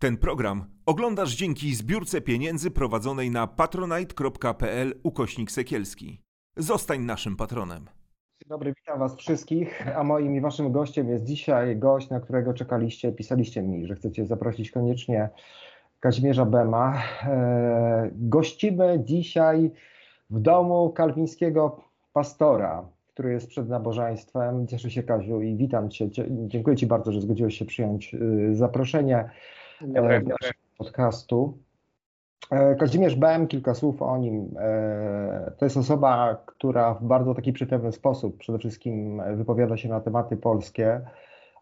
Ten program oglądasz dzięki zbiórce pieniędzy prowadzonej na patronite.pl ukośnik sekielski. Zostań naszym patronem. Dzień dobry, witam Was wszystkich. A moim i Waszym gościem jest dzisiaj gość, na którego czekaliście, pisaliście mi, że chcecie zaprosić koniecznie Kazimierza Bema. E, gościmy dzisiaj w domu kalwińskiego pastora, który jest przed nabożeństwem. Cieszę się, Kaziu, i witam Cię. Dziękuję Ci bardzo, że zgodziłeś się przyjąć y, zaproszenie Dobry. podcastu. E, Kazimierz Bem, kilka słów o nim. E, To jest osoba, która w bardzo taki przytępny sposób przede wszystkim wypowiada się na tematy polskie.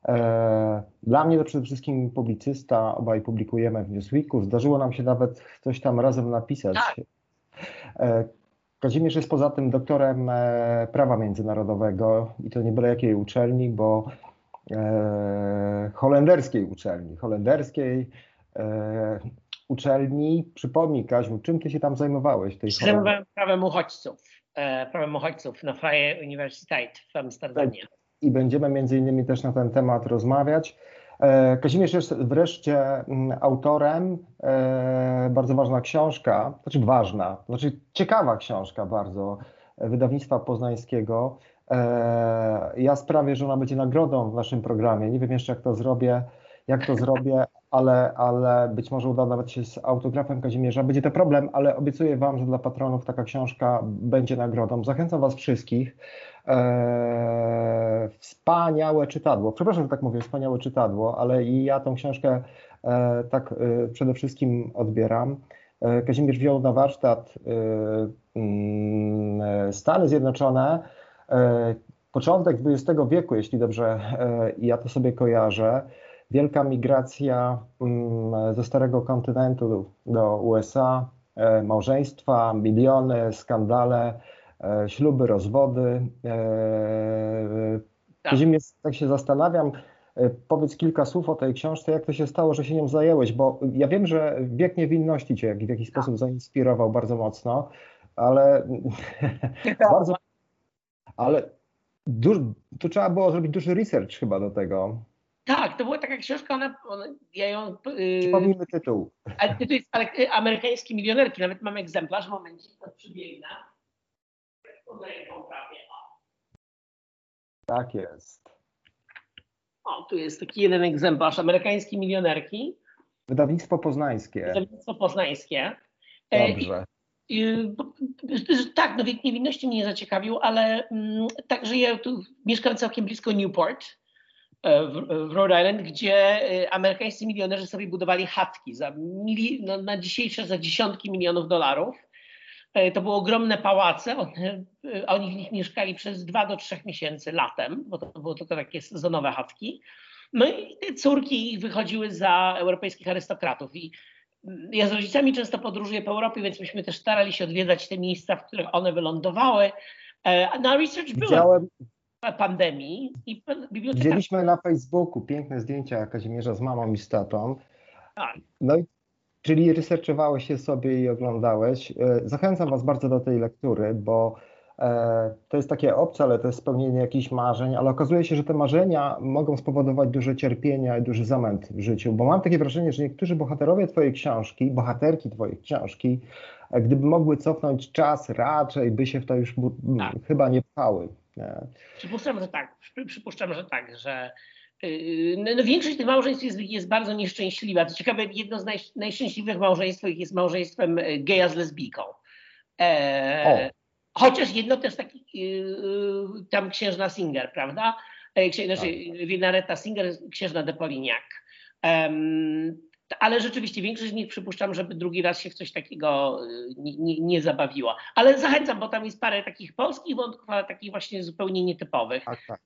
E, Dla mnie to przede wszystkim publicysta, obaj publikujemy w Newsweeku. Zdarzyło nam się nawet coś tam razem napisać. Tak. E, Kazimierz jest poza tym doktorem e, prawa międzynarodowego i to nie byle jakiej uczelni, bo e, holenderskiej uczelni, holenderskiej e, uczelni. Przypomnij, Kaziu, czym ty się tam zajmowałeś? Tej? Zajmowałem prawem uchodźców, e, prawem uchodźców na Freie Universiteit w Amsterdamie. I będziemy między innymi też na ten temat rozmawiać. E, Kazimierz jest wreszcie mm, autorem, e, bardzo ważna książka, znaczy ważna, znaczy ciekawa książka bardzo, e, wydawnictwa poznańskiego. E, Ja sprawię, że ona będzie nagrodą w naszym programie. Nie wiem jeszcze jak to zrobię, jak to zrobię, ale, ale być może uda nawet się z autografem Kazimierza. Będzie to problem, ale obiecuję Wam, że dla patronów taka książka będzie nagrodą. Zachęcam Was wszystkich. E, wspaniałe czytadło. Przepraszam, że tak mówię, wspaniałe czytadło, ale i ja tą książkę e, tak e, przede wszystkim odbieram. E, Kazimierz wziął na warsztat e, mm, Stany Zjednoczone, początek XX wieku, jeśli dobrze e, ja to sobie kojarzę. Wielka migracja mm, ze starego kontynentu do USA, e, małżeństwa, miliony, skandale, e, śluby, rozwody. E, Tak. Kazimierz, tak się zastanawiam, e, powiedz kilka słów o tej książce, jak to się stało, że się nią zajęłeś, bo ja wiem, że wiek niewinności cię w jakiś sposób zainspirował bardzo mocno, ale bardzo, ale duż, to trzeba było zrobić duży research chyba do tego. Tak, to była taka książka, ona, ona ja ją... Yy, Przypomnijmy tytuł. ale to jest ale, y, amerykańskie milionerki, nawet mam egzemplarz, momencik, to przybiegnę. Pod ręką prawie. Tak jest. O, tu jest taki jeden egzemplarz, amerykańskie milionerki, Wydawnictwo poznańskie. wydawnictwo poznańskie. E, Dobrze. Tak, no wiek niewinności mnie nie zaciekawił, ale mm, także ja tu mieszkam całkiem blisko Newport e, w, w Rhode Island, gdzie e, amerykańscy milionerzy sobie budowali chatki za mili, no, na dzisiejsze za dziesiątki milionów dolarów. E, To były ogromne pałace, one, oni w nich mieszkali przez dwa do trzech miesięcy latem, bo to były tylko takie sezonowe chatki. No i te córki wychodziły za europejskich arystokratów i ja z rodzicami często podróżuję po Europie, więc myśmy też starali się odwiedzać te miejsca, w których one wylądowały. E, Na research była Widziałem, pandemii i biblioteka. widzieliśmy na Facebooku piękne zdjęcia Kazimierza z mamą i z tatą. Tak. No i czyli researchowałeś się sobie i oglądałeś. E, Zachęcam Was bardzo do tej lektury, bo to jest takie obce, ale to jest spełnienie jakichś marzeń, ale okazuje się, że te marzenia mogą spowodować duże cierpienia i duży zamęt w życiu, bo mam takie wrażenie, że niektórzy bohaterowie Twojej książki, bohaterki Twojej książki, e, gdyby mogły cofnąć czas, raczej by się w to już Tak. chyba nie pchały. Przypuszczam, że tak. Przy- Przypuszczam, że tak, że yy, no, no większość tych małżeństw jest, jest bardzo nieszczęśliwa. Co ciekawe, jedno z naj, najszczęśliwych małżeństw jest małżeństwem e, geja z lesbijką. E, chociaż jedno też taki, yy, tam księżna Singer, prawda? E, Księ, znaczy, Winareta Singer, księżna de Polignac. Em, ale rzeczywiście większość z nich przypuszczam, żeby drugi raz się w coś takiego y, nie, nie, nie zabawiła. Ale zachęcam, bo tam jest parę takich polskich wątków, ale takich właśnie zupełnie nietypowych. Tak, tak.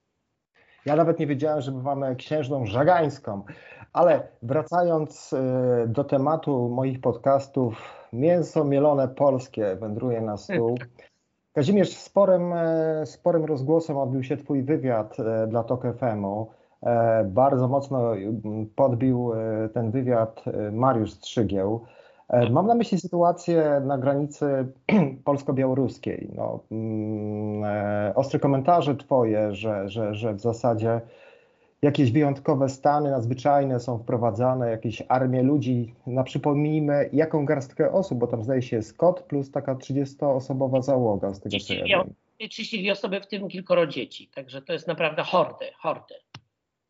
Ja nawet nie wiedziałem, że mamy księżną żagańską. Ale wracając e, do tematu moich podcastów, mięso mielone polskie wędruje na stół. Kazimierz, sporym, e, sporym rozgłosem odbił się Twój wywiad e, dla TOK FM-u. E, Bardzo mocno podbił ten wywiad Mariusz Strzygieł. Mam na myśli sytuację na granicy polsko-białoruskiej. No, ostre komentarze Twoje, że, że, że w zasadzie jakieś wyjątkowe stany nadzwyczajne są wprowadzane, jakieś armie ludzi. No przypomnijmy, jaką garstkę osób, bo tam zdaje się kot plus taka 30-osobowa załoga, z tego co ja wiem. 32 osoby, w tym kilkoro dzieci, także to jest naprawdę hordy, hordy.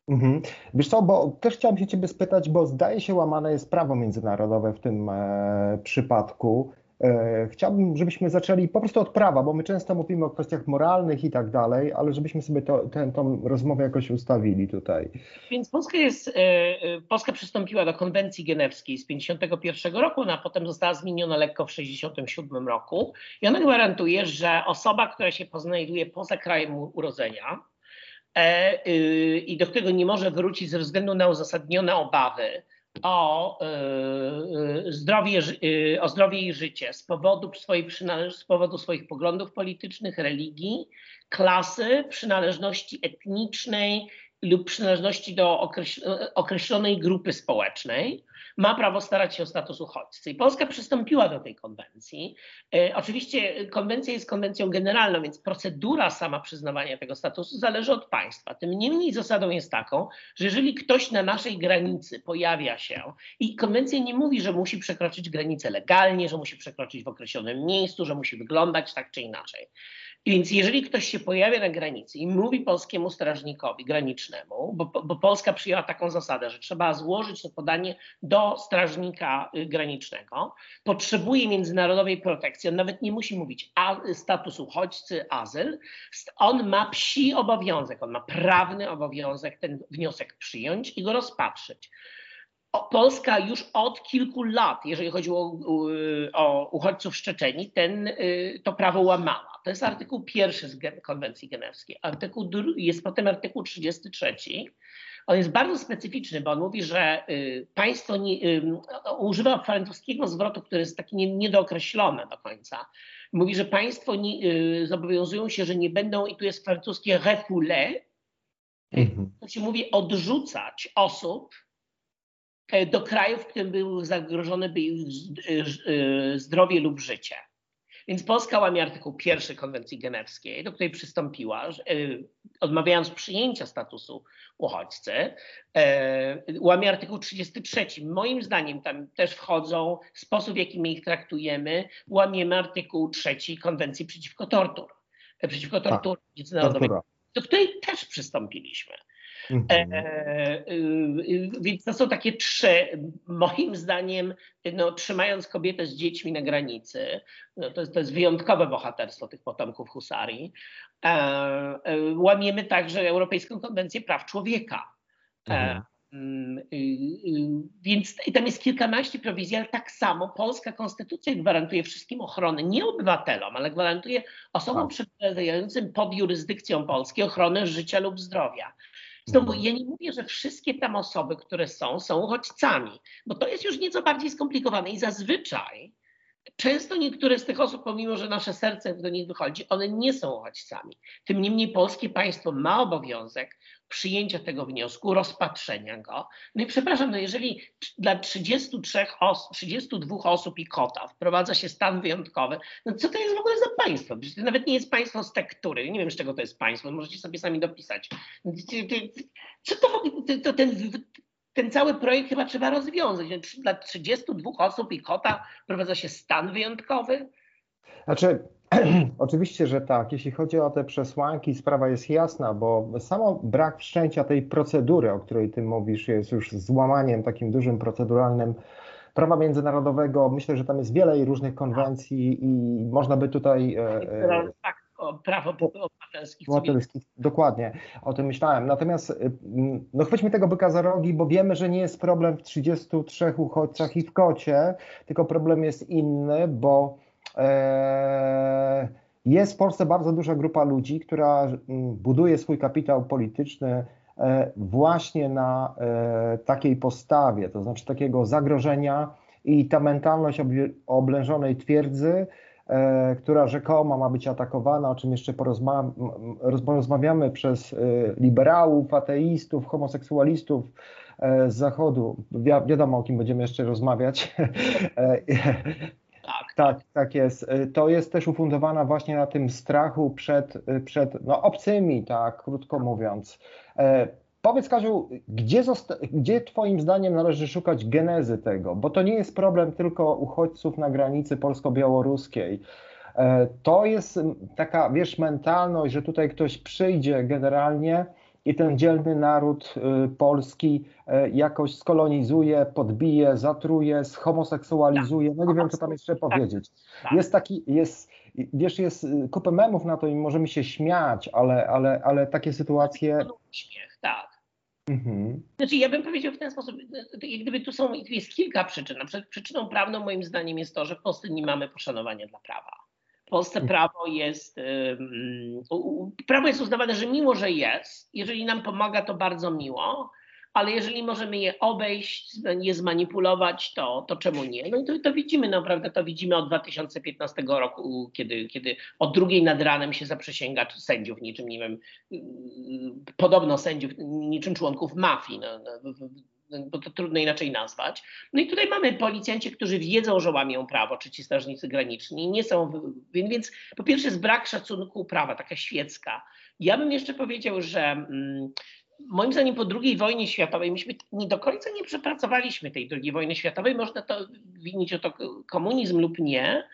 Mhm. Wiesz co, bo też chciałem się ciebie spytać, bo zdaje się łamane jest prawo międzynarodowe w tym e, przypadku. E, chciałbym, żebyśmy zaczęli po prostu od prawa, bo my często mówimy o kwestiach moralnych i tak dalej, ale żebyśmy sobie to, tę rozmowę jakoś ustawili tutaj. Więc Polska jest, e, e, Polska przystąpiła do konwencji genewskiej z 1951 roku, no, a potem została zmieniona lekko w 1967 roku i ona gwarantuje, że osoba, która się znajduje poza krajem urodzenia, y, i do którego nie może wrócić ze względu na uzasadnione obawy o y, y, zdrowie, y, o zdrowie i życie z powodu, swojej, z powodu swoich poglądów politycznych, religii, klasy, przynależności etnicznej lub przynależności do określonej grupy społecznej ma prawo starać się o status uchodźcy. I Polska przystąpiła do tej konwencji. E, oczywiście konwencja jest konwencją generalną, więc procedura sama przyznawania tego statusu zależy od państwa. Tym niemniej zasadą jest taką, że jeżeli ktoś na naszej granicy pojawia się i konwencja nie mówi, że musi przekroczyć granicę legalnie, że musi przekroczyć w określonym miejscu, że musi wyglądać tak czy inaczej. Więc jeżeli ktoś się pojawia na granicy i mówi polskiemu strażnikowi granicznemu, bo, bo, Polska przyjęła taką zasadę, że trzeba złożyć to podanie do strażnika y, granicznego, potrzebuje międzynarodowej protekcji, on nawet nie musi mówić a, status uchodźcy, azyl, on ma psi obowiązek, on ma prawny obowiązek ten wniosek przyjąć i go rozpatrzyć. Polska już od kilku lat, jeżeli chodzi o, o uchodźców z Czeczeni, ten, y, to prawo łamała. To jest artykuł pierwszy z konwencji genewskiej. Artykuł jest potem artykuł 33. On jest bardzo specyficzny, bo on mówi, że y, państwo nie, używa francuskiego zwrotu, który jest taki niedookreślony do końca. Mówi, że państwo nie, y, zobowiązują się, że nie będą, i tu jest francuskie refoulé, mhm. to się mówi odrzucać osób, E, do krajów, w którym były zagrożone by ich e, zdrowie lub życie. Więc Polska łamie artykuł pierwszy konwencji genewskiej, do której przystąpiła, e, odmawiając przyjęcia statusu uchodźcy. Łamie artykuł 33. Moim zdaniem tam też wchodzą sposób, w jaki my ich traktujemy. Łamiemy artykuł trzeci konwencji przeciwko tortur, przeciwko tak. torturze międzynarodowej, do której też przystąpiliśmy. Mhm. E, y, więc to są takie trzy, moim zdaniem, no, trzymając kobietę z dziećmi na granicy, no, to, jest, to jest wyjątkowe bohaterstwo tych potomków husarii, e, e, łamiemy także Europejską Konwencję Praw Człowieka. Mhm. Mm, y, y, więc i tam jest kilkanaście prowizji, ale tak samo polska konstytucja gwarantuje wszystkim ochronę, nie obywatelom, ale gwarantuje osobom tak. przebywającym pod jurysdykcją Polski ochronę życia lub zdrowia. Znowu, mhm. ja nie mówię, że wszystkie tam osoby, które są, są uchodźcami, bo to jest już nieco bardziej skomplikowane i zazwyczaj często niektóre z tych osób, pomimo że nasze serce do nich wychodzi, one nie są uchodźcami. Tym niemniej polskie państwo ma obowiązek przyjęcia tego wniosku, rozpatrzenia go. No i przepraszam, no jeżeli dla 33 os 32 osób i kota wprowadza się stan wyjątkowy, no co to jest w ogóle za państwo? Przecież to nawet nie jest państwo z tektury. Nie wiem, z czego to jest państwo, możecie sobie sami dopisać. Co to, to ten, ten cały projekt chyba trzeba rozwiązać. Dla 32 osób i kota wprowadza się stan wyjątkowy. Znaczy, Oczywiście, że tak. Jeśli chodzi o te przesłanki, sprawa jest jasna, bo samo brak wszczęcia tej procedury, o której ty mówisz, jest już złamaniem takim dużym proceduralnym prawa międzynarodowego. Myślę, że tam jest wiele różnych konwencji i można by tutaj. E, e, tak, praw obywatelskich. obywatelskich. Dokładnie, o tym myślałem. Natomiast e, no chwyćmy tego byka za rogi, bo wiemy, że nie jest problem w 33 uchodźcach i w kocie, tylko problem jest inny, bo jest w Polsce bardzo duża grupa ludzi, która mm, buduje swój kapitał polityczny e, właśnie na e, takiej postawie, to znaczy takiego zagrożenia i ta mentalność oblężonej twierdzy, która rzekomo ma być atakowana, o czym jeszcze porozmawiamy przez liberałów, ateistów, homoseksualistów z Zachodu. Wi wiadomo, o kim będziemy jeszcze rozmawiać. Tak. tak, tak jest. Y, to jest też ufundowana właśnie na tym strachu przed, y, przed no, obcymi, tak, krótko mówiąc. E, Powiedz Kaziu, gdzie, gdzie Twoim zdaniem należy szukać genezy tego? Bo to nie jest problem tylko uchodźców na granicy polsko-białoruskiej. E, To jest taka, wiesz, mentalność, że tutaj ktoś przyjdzie generalnie i ten dzielny naród y, polski e, jakoś skolonizuje, podbije, zatruje, zhomoseksualizuje. No nie wiem, co tam jeszcze powiedzieć. tak. Jest taki, jest, wiesz, jest y, kupę memów na to i możemy się śmiać, ale, ale, ale takie sytuacje. Śmiech, tak. Mhm. Znaczy, ja bym powiedział w ten sposób, jak gdyby tu są, jest kilka przyczyn. Na przykład przyczyną prawną moim zdaniem jest to, że w Polsce nie mamy poszanowania dla prawa. W Polsce prawo jest, prawo jest uznawane, że mimo, że jest, jeżeli nam pomaga, to bardzo miło, ale jeżeli możemy je obejść, je zmanipulować, to, to czemu nie? No i to, to widzimy, naprawdę to widzimy od 2015 roku, kiedy, kiedy od drugiej nad ranem się zaprzysięga sędziów, niczym, nie wiem, yy, podobno sędziów, niczym członków mafii, no, no, bo to trudno inaczej nazwać. No i tutaj mamy policjanci, którzy wiedzą, że łamią prawo, czy ci strażnicy graniczni, nie są, więc po pierwsze jest brak szacunku prawa, taka świecka. Ja bym jeszcze powiedział, że mm, moim zdaniem po II wojnie światowej myśmy nie do końca nie przepracowaliśmy tej II wojny światowej, można to winić o to komunizm lub nie,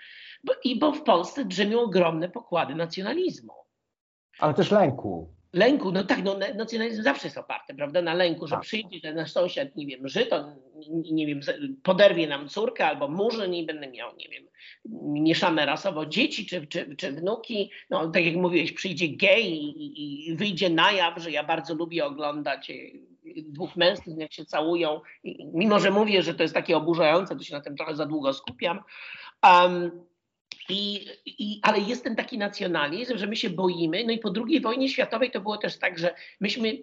bo, i bo w Polsce drzemią ogromne pokłady nacjonalizmu Ale też lęku. Lęku, no tak, no na- nacjonalizm zawsze jest oparty, prawda, na lęku, że Tak. przyjdzie ten nasz sąsiad, nie wiem, Żydon, nie, nie wiem, poderwie nam córkę albo murzyn i będę miał, nie wiem, mieszane rasowo dzieci czy, czy, czy wnuki, no tak jak mówiłeś, przyjdzie gej i, i wyjdzie na jaw, że ja bardzo lubię oglądać e, dwóch mężczyzn, jak się całują, I, mimo że mówię, że to jest takie oburzające, to się na tym trochę za długo skupiam, um, i, i, ale jest ten taki nacjonalizm, że my się boimy. No i po II wojnie światowej to było też tak, że myśmy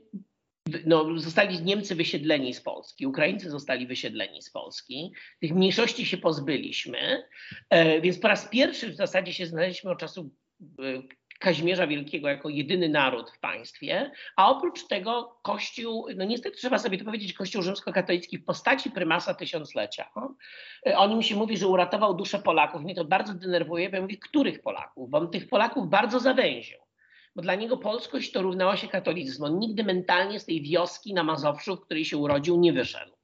no, zostali Niemcy wysiedleni z Polski, Ukraińcy zostali wysiedleni z Polski, tych mniejszości się pozbyliśmy, e, więc po raz pierwszy w zasadzie się znaleźliśmy od czasu e, Kazimierza Wielkiego jako jedyny naród w państwie, a oprócz tego Kościół, no niestety trzeba sobie to powiedzieć, Kościół rzymskokatolicki w postaci prymasa tysiąclecia. O nim się mówi, że uratował duszę Polaków. Mnie to bardzo denerwuje, bo ja mówię, których Polaków? Bo on tych Polaków bardzo zawęził. Bo dla niego polskość to równała się katolicyzm. On nigdy mentalnie z tej wioski na Mazowszu, w której się urodził, nie wyszedł.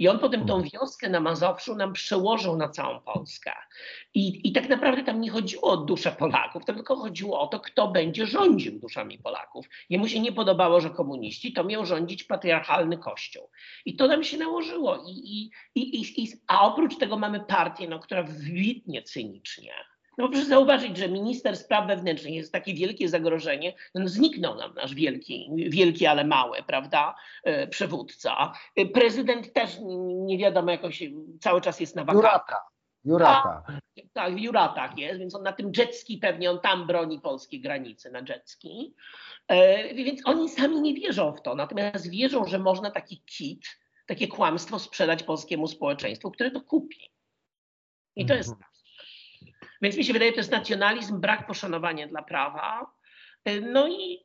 I on potem tą wioskę na Mazowszu nam przełożył na całą Polskę. I, I tak naprawdę tam nie chodziło o duszę Polaków, tam tylko chodziło o to, kto będzie rządził duszami Polaków. Jemu się nie podobało, że komuniści, to miał rządzić patriarchalny kościół. I to nam się nałożyło. I, i, i, i, i, a oprócz tego mamy partię, no, która wybitnie cynicznie. No proszę zauważyć, że minister spraw wewnętrznych jest takie wielkie zagrożenie. No, zniknął nam nasz wielki, wielki, ale mały, prawda, e, przywódca. E, Prezydent też nie wiadomo, jakoś cały czas jest na wakacjach. Jurata. Jurata. Tak, w Juratach jest, więc on na tym jetski pewnie on tam broni polskiej granicy na jetski. E, więc oni sami nie wierzą w to, natomiast wierzą, że można taki kit, takie kłamstwo sprzedać polskiemu społeczeństwu, które to kupi. I to jest. Mhm. Więc mi się wydaje, to jest nacjonalizm, brak poszanowania dla prawa. E, No i.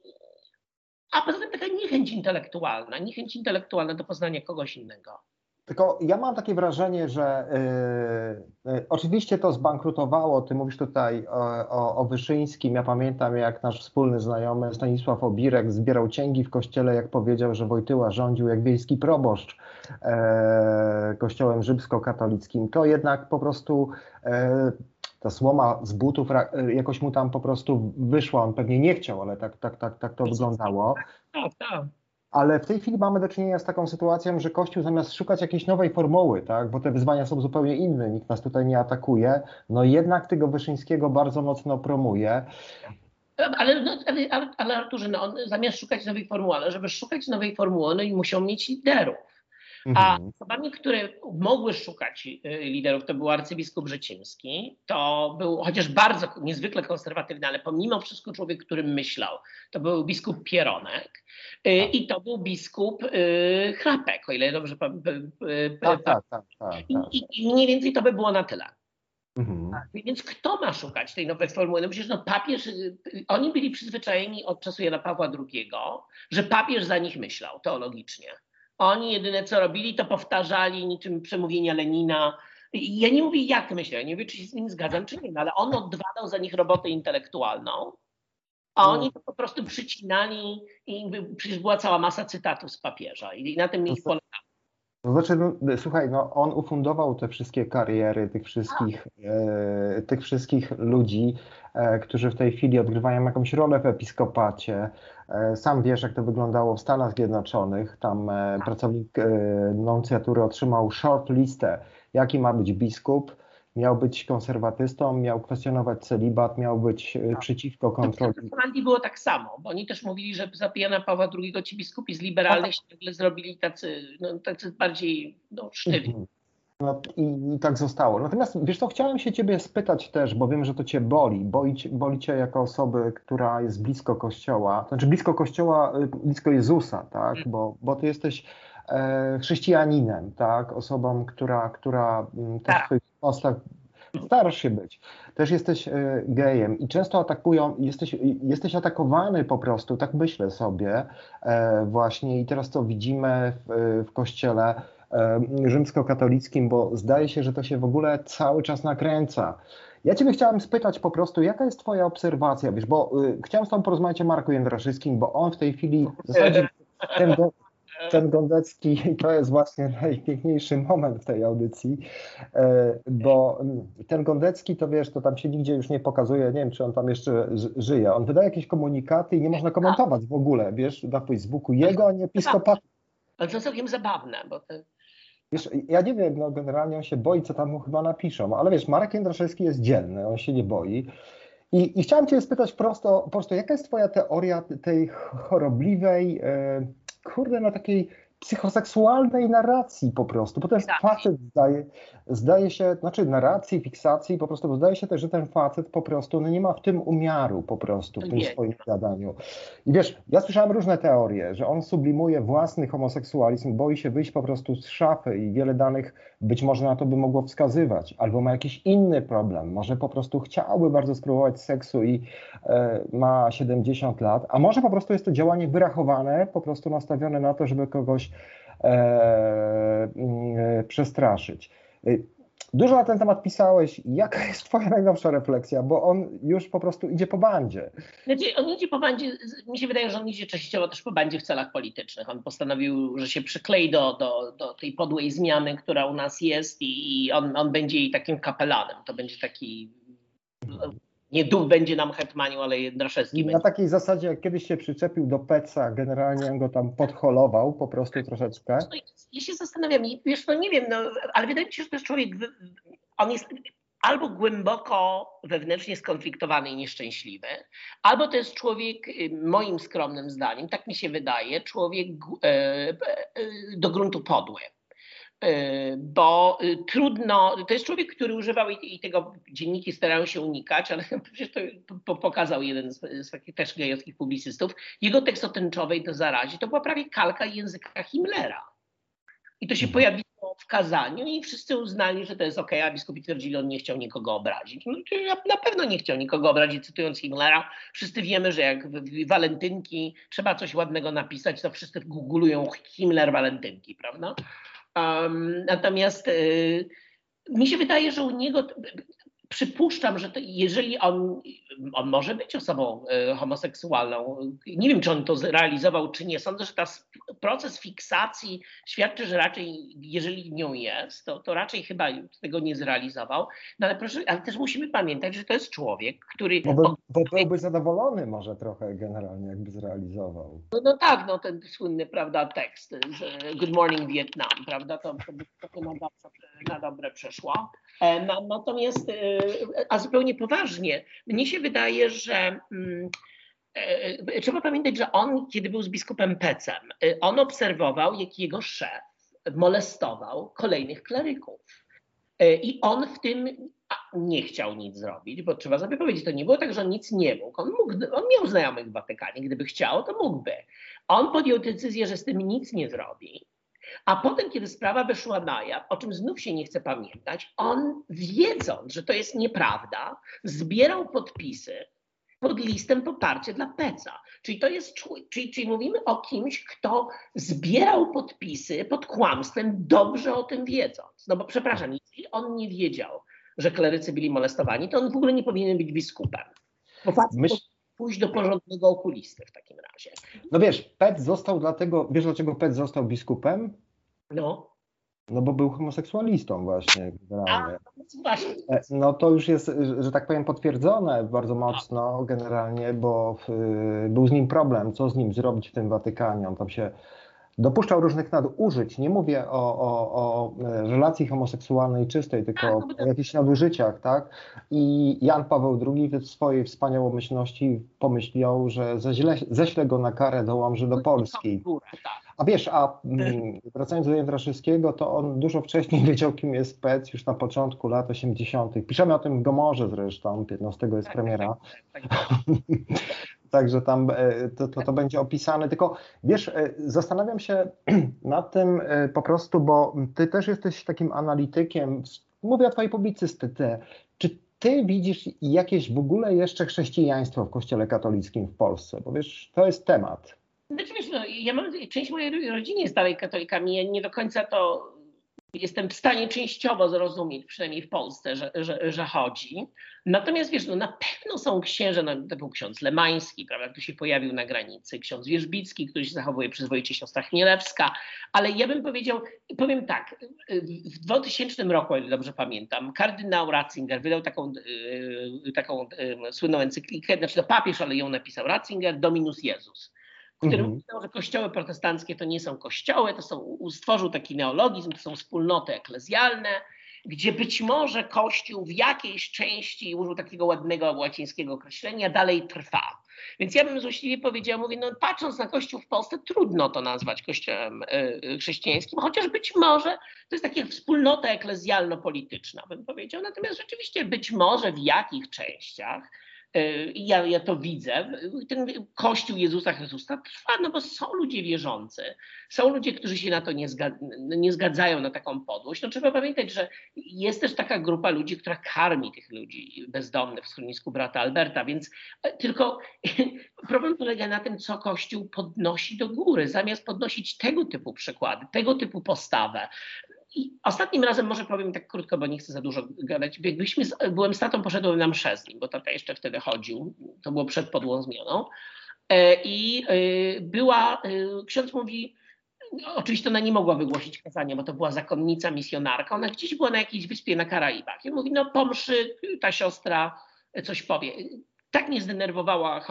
A poza tym taka niechęć intelektualna, niechęć intelektualna do poznania kogoś innego. Tylko ja mam takie wrażenie, że y, y, oczywiście to zbankrutowało. Ty mówisz tutaj o, o, o Wyszyńskim. Ja pamiętam, jak nasz wspólny znajomy Stanisław Obirek zbierał cięgi w kościele, jak powiedział, że Wojtyła rządził jak wiejski proboszcz e, kościołem rzymskokatolickim. To jednak po prostu e, ta słoma z butów ra- jakoś mu tam po prostu wyszła. On pewnie nie chciał, ale tak, tak, tak, tak to wyglądało. Tak, tak. Ale w tej chwili mamy do czynienia z taką sytuacją, że Kościół zamiast szukać jakiejś nowej formuły, tak, bo te wyzwania są zupełnie inne, nikt nas tutaj nie atakuje, no jednak tego Wyszyńskiego bardzo mocno promuje. Ale, no, ale, ale, ale Arturze, no on zamiast szukać nowej formuły, ale żeby szukać nowej formuły, no i musiał mieć liderów. A Mhm. osobami, które mogły szukać y, liderów, to był arcybiskup Rzecimski, to był chociaż bardzo niezwykle konserwatywny, ale pomimo wszystko człowiek, który myślał. To był biskup Pieronek y, i to był biskup y, Chrapek, o ile dobrze pamiętam. Tak, tak, tak, tak, I, tak. mniej więcej to by było na tyle. Mhm. Więc kto ma szukać tej nowej formuły? No przecież no papież, oni byli przyzwyczajeni od czasu Jana Pawła II, że papież za nich myślał teologicznie. Oni jedyne co robili, to powtarzali niczym przemówienia Lenina. Ja nie mówię jak myślę, nie wiem czy się z nim zgadzam czy nie, no ale on odwadał za nich robotę intelektualną A oni to po prostu przycinali i przecież była cała masa cytatów z papieża i na tym ich polega. To znaczy, no, słuchaj, no, on ufundował te wszystkie kariery tych wszystkich, e, tych wszystkich ludzi, e, którzy w tej chwili odgrywają jakąś rolę w episkopacie. E, sam wiesz, jak to wyglądało w Stanach Zjednoczonych. Tam e, pracownik e, nuncjatury otrzymał short listę, jaki ma być biskup. Miał być konserwatystą, miał kwestionować celibat, miał być e, przeciwko kontroli. W Holandii było tak samo, bo oni też mówili, że za Jana Pawła II ci biskupi z liberalnych się nagle zrobili tacy, no, tacy bardziej no, sztywni. No i, i tak zostało. Natomiast wiesz co, chciałem się ciebie spytać też, bo wiem, że to cię boli. Boli, cię- boli cię jako osoby, która jest blisko Kościoła, znaczy blisko Kościoła, y, blisko Jezusa, tak? Bo, bo ty jesteś e, chrześcijaninem, tak? Osobą, która, która mm, też Tak. w twoich postach starasz się być. Też jesteś e, gejem i często atakują, jesteś, jesteś atakowany po prostu, tak myślę sobie e, właśnie i teraz to widzimy w, w Kościele rzymskokatolickim, bo zdaje się, że to się w ogóle cały czas nakręca. Ja Ciebie chciałem spytać po prostu, jaka jest Twoja obserwacja, wiesz, bo y, chciałem z Tobą porozmawiać o Marku Jędraszewskim, bo on w tej chwili w zasadzie ten, go, ten Gondecki to jest właśnie najpiękniejszy moment w tej audycji, e, bo ten Gondecki to wiesz, to tam się nigdzie już nie pokazuje, nie wiem, czy on tam jeszcze ży- żyje. On wydaje jakieś komunikaty i nie można komentować w ogóle, wiesz, na Facebooku jego, a nie episkopatu. Ale to całkiem zabawne, bo te, Wiesz, ja nie wiem, no generalnie on się boi, co tam mu chyba napiszą, ale wiesz, Marek Jędraszewski jest dzielny, on się nie boi. I, i chciałem Cię spytać prosto, po prostu, jaka jest Twoja teoria tej chorobliwej, e, kurde, no takiej psychoseksualnej narracji po prostu, bo ten Tak. facet zdaje, zdaje się, znaczy narracji, fiksacji, po prostu, bo zdaje się też, że ten facet po prostu no nie ma w tym umiaru po prostu, w tym Nie. swoim gadaniu. I wiesz, ja słyszałem różne teorie, że on sublimuje własny homoseksualizm, boi się wyjść po prostu z szafy i wiele danych być może na to by mogło wskazywać, albo ma jakiś inny problem, może po prostu chciałby bardzo spróbować seksu i e, ma 70 lat, a może po prostu jest to działanie wyrachowane, po prostu nastawione na to, żeby kogoś e, mm, e, przestraszyć. E, Dużo na ten temat pisałeś. Jaka jest Twoja najnowsza refleksja? Bo on już po prostu idzie po bandzie. Znaczy, on idzie po bandzie, mi się wydaje, że on idzie częściowo też po bandzie w celach politycznych. On postanowił, że się przyklei do, do, do tej podłej zmiany, która u nas jest i, i on, on będzie jej takim kapelanem. To będzie taki, nie duch będzie nam hetmanił, ale Jędraszewski Na będzie. takiej zasadzie, jak kiedyś się przyczepił do Peca, generalnie go tam podholował po prostu troszeczkę. Ja się zastanawiam, wiesz, no nie wiem, no, ale wydaje mi się, że to jest człowiek, on jest albo głęboko wewnętrznie skonfliktowany i nieszczęśliwy, albo to jest człowiek, y, moim skromnym zdaniem, tak mi się wydaje, człowiek e, e, do gruntu podły. E, Bo y, trudno, to jest człowiek, który używał i, i tego dzienniki starają się unikać, ale przecież to po- pokazał jeden z, z takich też gejowskich publicystów. Jego tekst o tęczowej to zarazi to była prawie kalka języka Himmlera. I to się Mhm. pojawiło w kazaniu i wszyscy uznali, że to jest okej, a biskupi twierdzili, on nie chciał nikogo obrazić. No, na pewno nie chciał nikogo obrazić, cytując Himmlera. Wszyscy wiemy, że jak w, w walentynki trzeba coś ładnego napisać, to wszyscy googlują Himmler walentynki, prawda? Um, natomiast y, mi się wydaje, że u niego przypuszczam, że to, jeżeli on, on może być osobą e, homoseksualną, nie wiem, czy on to zrealizował, czy nie. Sądzę, że s- proces fiksacji świadczy, że raczej, jeżeli nią jest, to, to raczej chyba tego nie zrealizował. No ale, proszę, ale też musimy pamiętać, że to jest człowiek, który. Bo, by, bo byłby zadowolony może trochę generalnie, jakby zrealizował. No, no tak, no ten słynny, prawda, tekst, że Good Morning Vietnam, prawda, to, to by to na, dobre, na dobre przeszło. E, na- Natomiast, e, a zupełnie poważnie, mnie się wydaje, że mm, e, trzeba pamiętać, że on, kiedy był z biskupem Pecem, e, on obserwował, jak jego szef molestował kolejnych kleryków. E, I on w tym nie chciał nic zrobić, bo trzeba sobie powiedzieć, to nie było tak, że on nic nie mógł. On, mógł, on miał znajomych w Watykanie, gdyby chciał, to mógłby. On podjął decyzję, że z tym nic nie zrobi. A potem, kiedy sprawa wyszła na jaw, o czym znów się nie chce pamiętać, on wiedząc, że to jest nieprawda, zbierał podpisy pod listem poparcia dla Peca. Czyli to jest, czyli, czyli mówimy o kimś, kto zbierał podpisy pod kłamstwem, dobrze o tym wiedząc. No bo przepraszam, jeśli on nie wiedział, że klerycy byli molestowani, to on w ogóle nie powinien być biskupem. Bo Myśl, pójść do porządnego okulisty w takim razie. No wiesz, Pet został dlatego, wiesz dlaczego Pet został biskupem? No, No bo był homoseksualistą właśnie generalnie. no właśnie. E, No to już jest, że tak powiem, potwierdzone bardzo mocno generalnie, bo y, był z nim problem, co z nim zrobić w tym Watykanie. On tam się dopuszczał różnych nadużyć. Nie mówię o, o, o e, relacji homoseksualnej czystej, tylko Tak, no o jakichś nadużyciach, tak? I Jan Paweł II w swojej wspaniałomyślności pomyślał, że zeźle, ześle go na karę do Łomży do Polski. Tak. A wiesz, a mm, wracając do Jędraszewskiego, to on dużo wcześniej wiedział, kim jest Pec, już na początku lat 80. Piszemy o tym w Gomorze zresztą, 15 jest Tak, premiera. Tak, tak, tak. Także tam e, to, to, to będzie opisane. Tylko wiesz, e, zastanawiam się nad tym e, po prostu, bo ty też jesteś takim analitykiem. Mówię o twojej publicystyce. Czy ty widzisz jakieś w ogóle jeszcze chrześcijaństwo w Kościele katolickim w Polsce? Bo wiesz, to jest temat. Znaczy wiesz, no, ja mam, część mojej rodziny jest dalej katolikami, ja nie do końca to jestem w stanie częściowo zrozumieć, przynajmniej w Polsce, że, że, że chodzi. Natomiast wiesz, no, na pewno są księże, no, to był ksiądz Lemański, prawda, który się pojawił na granicy, ksiądz Wierzbicki, który się zachowuje przyzwoicie, siostra Chmielewska, ale ja bym powiedział, powiem tak, w 2000 roku, o ile dobrze pamiętam, kardynał Ratzinger wydał taką, yy, taką yy, słynną encyklikę, znaczy to papież, ale ją napisał Ratzinger, Dominus Jezus w którym Mhm. pisał, że kościoły protestanckie to nie są kościoły, to są, stworzył taki neologizm, to są wspólnoty eklezjalne, gdzie być może kościół w jakiejś części, użył takiego ładnego łacińskiego określenia, dalej trwa. Więc ja bym złośliwie powiedział, mówię, no patrząc na kościół w Polsce, trudno to nazwać kościołem y, y, chrześcijańskim, chociaż być może to jest taka wspólnota eklezjalno-polityczna, bym powiedział. Natomiast rzeczywiście być może w jakich częściach ja, ja to widzę, ten Kościół Jezusa Chrystusa trwa, no bo są ludzie wierzący, są ludzie, którzy się na to nie, zga, nie zgadzają, na taką podłość. No trzeba pamiętać, że jest też taka grupa ludzi, która karmi tych ludzi bezdomnych w schronisku brata Alberta, więc e, tylko problem polega na tym, co Kościół podnosi do góry, zamiast podnosić tego typu przykłady, tego typu postawę. I ostatnim razem może powiem tak krótko, bo nie chcę za dużo gadać. Byliśmy byłem z tatą, poszedłem na mszę z nim, bo tata jeszcze wtedy chodził. To było przed podłą zmianą. E, I e, była, e, ksiądz mówi, no, oczywiście ona nie mogła wygłosić kazania, bo to była zakonnica, misjonarka. Ona gdzieś była na jakiejś wyspie na Karaibach. I mówi, no po mszy ta siostra coś powie. Tak mnie zdenerwowała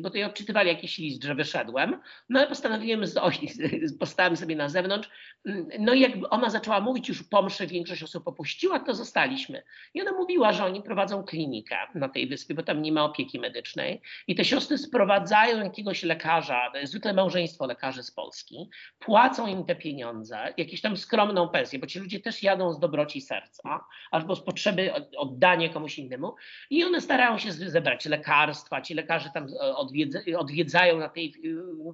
bo ja odczytywali jakiś list, że wyszedłem. No ale postanowiłem, z, postałem sobie na zewnątrz. No i jakby ona zaczęła mówić już po mszy, większość osób opuściła, to zostaliśmy. I ona mówiła, że oni prowadzą klinikę na tej wyspie, bo tam nie ma opieki medycznej. I te siostry sprowadzają jakiegoś lekarza, zwykle małżeństwo lekarzy z Polski, płacą im te pieniądze, jakąś tam skromną pensję, bo ci ludzie też jadą z dobroci serca, albo z potrzeby oddania komuś innemu. I one starają się zebrać lekarstwa, ci lekarze tam odwiedza, odwiedzają na tej,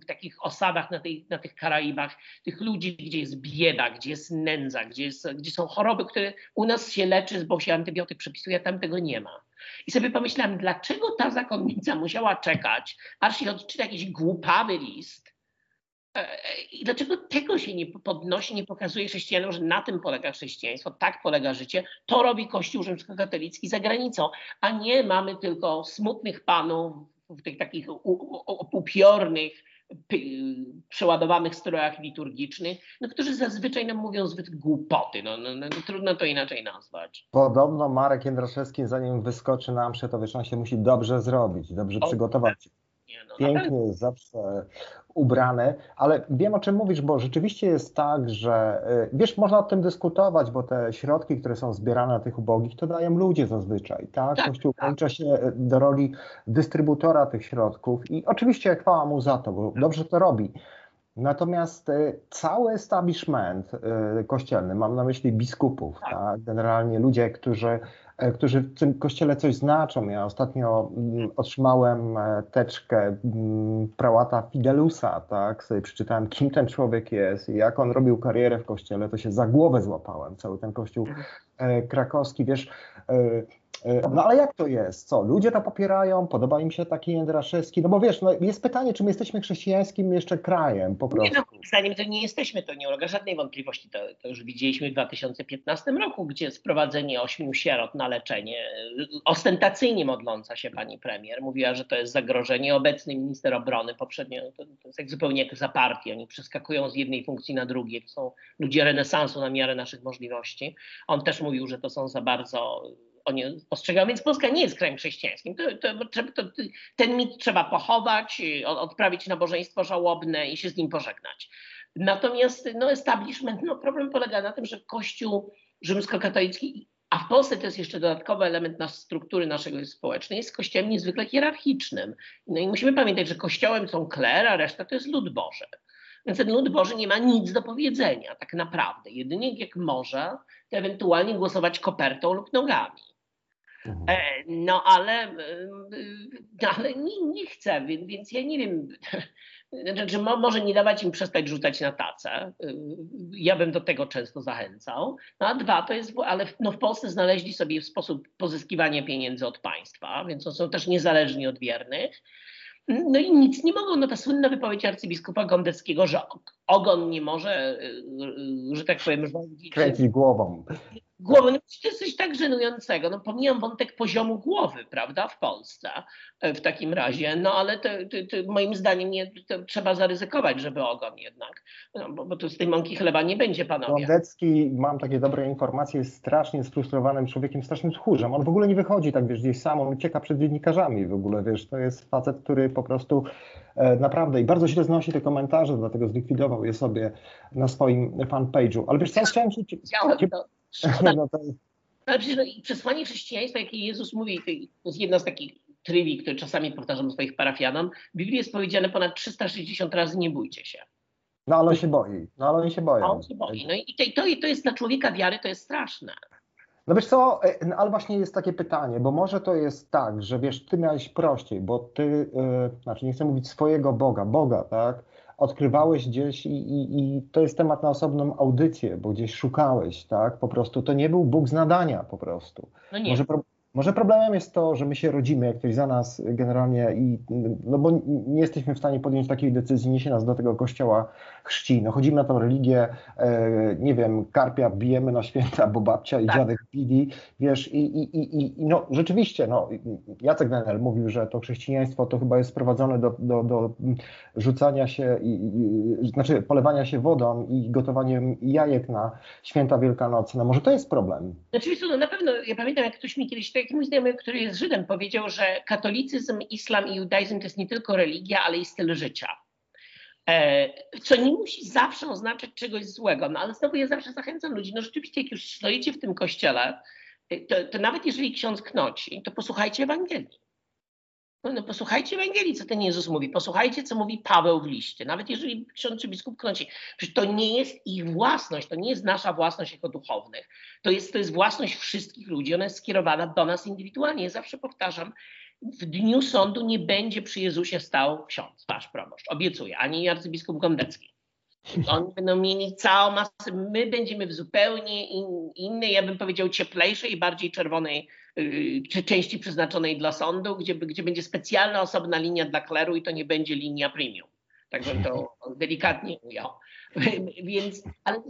w takich osadach na, tej, na tych Karaibach tych ludzi, gdzie jest bieda, gdzie jest nędza, gdzie, jest, gdzie są choroby, które u nas się leczy, bo się antybiotyk przepisuje, a tam tego nie ma. I sobie pomyślałem, dlaczego ta zakonnica musiała czekać, aż się odczyta jakiś głupawy list, i dlaczego tego się nie podnosi, nie pokazuje chrześcijanom, że na tym polega chrześcijaństwo, tak polega życie, to robi Kościół rzymskokatolicki za granicą, a nie mamy tylko smutnych panów w tych takich upiornych, przeładowanych strojach liturgicznych, no, którzy zazwyczaj nam mówią zbyt głupoty. No, no, no, trudno to inaczej nazwać. Podobno Marek Jędraszewski, zanim wyskoczy na mszę, to wiesz, on się musi dobrze zrobić, dobrze o, przygotować. Nie, no, Pięknie jest zawsze ubrany, ale wiem o czym mówisz, bo rzeczywiście jest tak, że wiesz, można o tym dyskutować, bo te środki, które są zbierane na tych ubogich, to dają ludzie zazwyczaj, tak? tak Kościół włącza tak. się do roli dystrybutora tych środków i oczywiście chwała mu za to, bo dobrze to robi. Natomiast cały establishment kościelny, mam na myśli biskupów, tak. tak? generalnie ludzie, którzy którzy w tym kościele coś znaczą. Ja ostatnio otrzymałem teczkę prałata Fidelusa, tak, sobie przeczytałem, kim ten człowiek jest i jak on robił karierę w kościele, to się za głowę złapałem, cały ten kościół krakowski, wiesz, E, No ale jak to jest? Co? Ludzie to popierają? Podoba im się taki Jędraszewski? No bo wiesz, no, jest pytanie, czy my jesteśmy chrześcijańskim jeszcze krajem po Nie, prostu. no, moim zdaniem to nie jesteśmy, to nie ulega żadnej wątpliwości. To, to już widzieliśmy w 2015 roku, gdzie sprowadzenie ośmiu sierot na leczenie, ostentacyjnie modląca się pani premier, mówiła, że to jest zagrożenie. Obecny minister obrony poprzednio, to, to jest jak zupełnie jak za partię. Oni przeskakują z jednej funkcji na drugie. To są ludzie renesansu na miarę naszych możliwości. On też mówił, że to są za bardzo oni ostrzegają, więc Polska nie jest krajem chrześcijańskim. To, to, to, ten mit trzeba pochować, od- odprawić nabożeństwo żałobne i się z nim pożegnać. Natomiast no, establishment, no, problem polega na tym, że Kościół rzymskokatolicki, a w Polsce to jest jeszcze dodatkowy element nas, struktury naszego społecznej, jest kościołem niezwykle hierarchicznym. No i musimy pamiętać, że kościołem są kler, a reszta to jest lud Boży. Więc ten lud Boży nie ma nic do powiedzenia tak naprawdę. Jedynie jak może, to ewentualnie głosować kopertą lub nogami. Mhm. E, No ale, e, no, ale nie, nie chcę, więc, ja nie wiem. Znaczy, mo- może nie dawać im przestać rzucać na tacę. E, Ja bym do tego często zachęcał. No a dwa to jest, ale w- no w Polsce znaleźli sobie sposób pozyskiwania pieniędzy od państwa, więc są też niezależni od wiernych. No i nic nie mogą. No ta słynna wypowiedź arcybiskupa Gondeckiego, że ogon nie może, e, e, że tak powiem, rządzić Kręcić głową. Głową. No, to jest coś tak żenującego. No, pomijam wątek poziomu głowy, prawda, w Polsce e, w takim razie, no ale to, to, to moim zdaniem nie, to trzeba zaryzykować, żeby ogon jednak, no, bo, bo tu z tej mąki chleba nie będzie, panowie. Gondecki, mam takie dobre informacje, jest strasznie sfrustrowanym człowiekiem, strasznym tchórzem. On w ogóle nie wychodzi tak, wiesz, gdzieś sam, on ucieka przed dziennikarzami w ogóle, wiesz, to jest facet, który po prostu e, naprawdę i bardzo źle znosi te komentarze, dlatego zlikwidował je sobie na swoim fanpage'u. Ale wiesz co, chciałem się... Chciałem to, szkoda, no to, ale przecież no, przesłanie chrześcijaństwa, jakie Jezus mówi, to jest jedna z takich trywi, które czasami powtarzam swoich parafianom, w Biblii jest powiedziane ponad 360 razy nie bójcie się. no ale on się boi, no ale oni się A boją. on się boi. No i to, i to, jest dla człowieka wiary, to jest straszne. No wiesz co, e, no, ale właśnie jest takie pytanie, bo może to jest tak, że wiesz, ty miałeś prościej, bo ty, e, znaczy nie chcę mówić swojego Boga, Boga, tak, odkrywałeś gdzieś i, i, i to jest temat na osobną audycję, bo gdzieś szukałeś, tak, po prostu to nie był Bóg z nadania po prostu. No nie. Może, pro, może problemem jest to, że my się rodzimy, jak ktoś za nas generalnie i, no bo nie jesteśmy w stanie podjąć takiej decyzji, nie się nas do tego kościoła chrzci, no chodzimy na tą religię, e, nie wiem, karpia bijemy na święta, bo babcia i Tak. dziadek pili, wiesz, i, i, i, i- no rzeczywiście, no Jacek Nenel mówił, że to chrześcijaństwo to chyba jest sprowadzone do, do, do rzucania się, i, i, znaczy polewania się wodą i gotowaniem jajek na święta wielkanocne, może to jest problem. Oczywiście, no na pewno, ja pamiętam, jak ktoś mi kiedyś, taki mój znajomy, który jest Żydem, powiedział, że katolicyzm, islam i judaizm to jest nie tylko religia, ale i styl życia. E, Co nie musi zawsze oznaczać czegoś złego, no ale znowu ja zawsze zachęcam ludzi, no rzeczywiście, jak już stoicie w tym kościele, y, to, to nawet jeżeli ksiądz knoci, to posłuchajcie Ewangelii. No, no posłuchajcie Ewangelii, co ten Jezus mówi. Posłuchajcie, co mówi Paweł w liście. Nawet jeżeli ksiądz czy biskup knoci. Przecież to nie jest ich własność, to nie jest nasza własność jako duchownych. To jest, to jest własność wszystkich ludzi. Ona jest skierowana do nas indywidualnie. Ja zawsze powtarzam, w dniu sądu nie będzie przy Jezusie stał ksiądz, wasz proboszcz. Obiecuję, ani arcybiskup Gondecki. Oni będą mieli całą masę, my będziemy w zupełnie in, innej, ja bym powiedział cieplejszej i bardziej czerwonej yy, części przeznaczonej dla sądu, gdzie, gdzie będzie specjalna osobna linia dla kleru i to nie będzie linia premium. Tak to delikatnie ujął. Więc, ale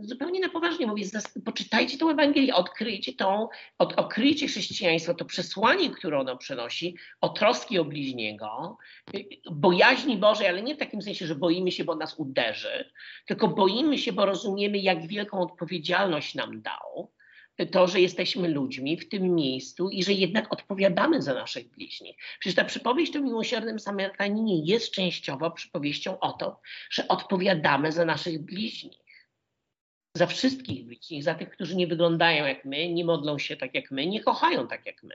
zupełnie na poważnie mówię, poczytajcie tą Ewangelię, odkryjcie tą, od, odkryjcie chrześcijaństwo, to przesłanie, które ono przynosi, o troski o bliźniego, bojaźni Bożej, ale nie w takim sensie, że boimy się, bo nas uderzy, tylko boimy się, bo rozumiemy, jak wielką odpowiedzialność nam dał to, że jesteśmy ludźmi w tym miejscu i że jednak odpowiadamy za naszych bliźnich. Przecież ta przypowieść o miłosiernym Samarytaninie jest częściowo przypowieścią o to, że odpowiadamy za naszych bliźnich. Za wszystkich bliźnich, za tych, którzy nie wyglądają jak my, nie modlą się tak jak my, nie kochają tak jak my.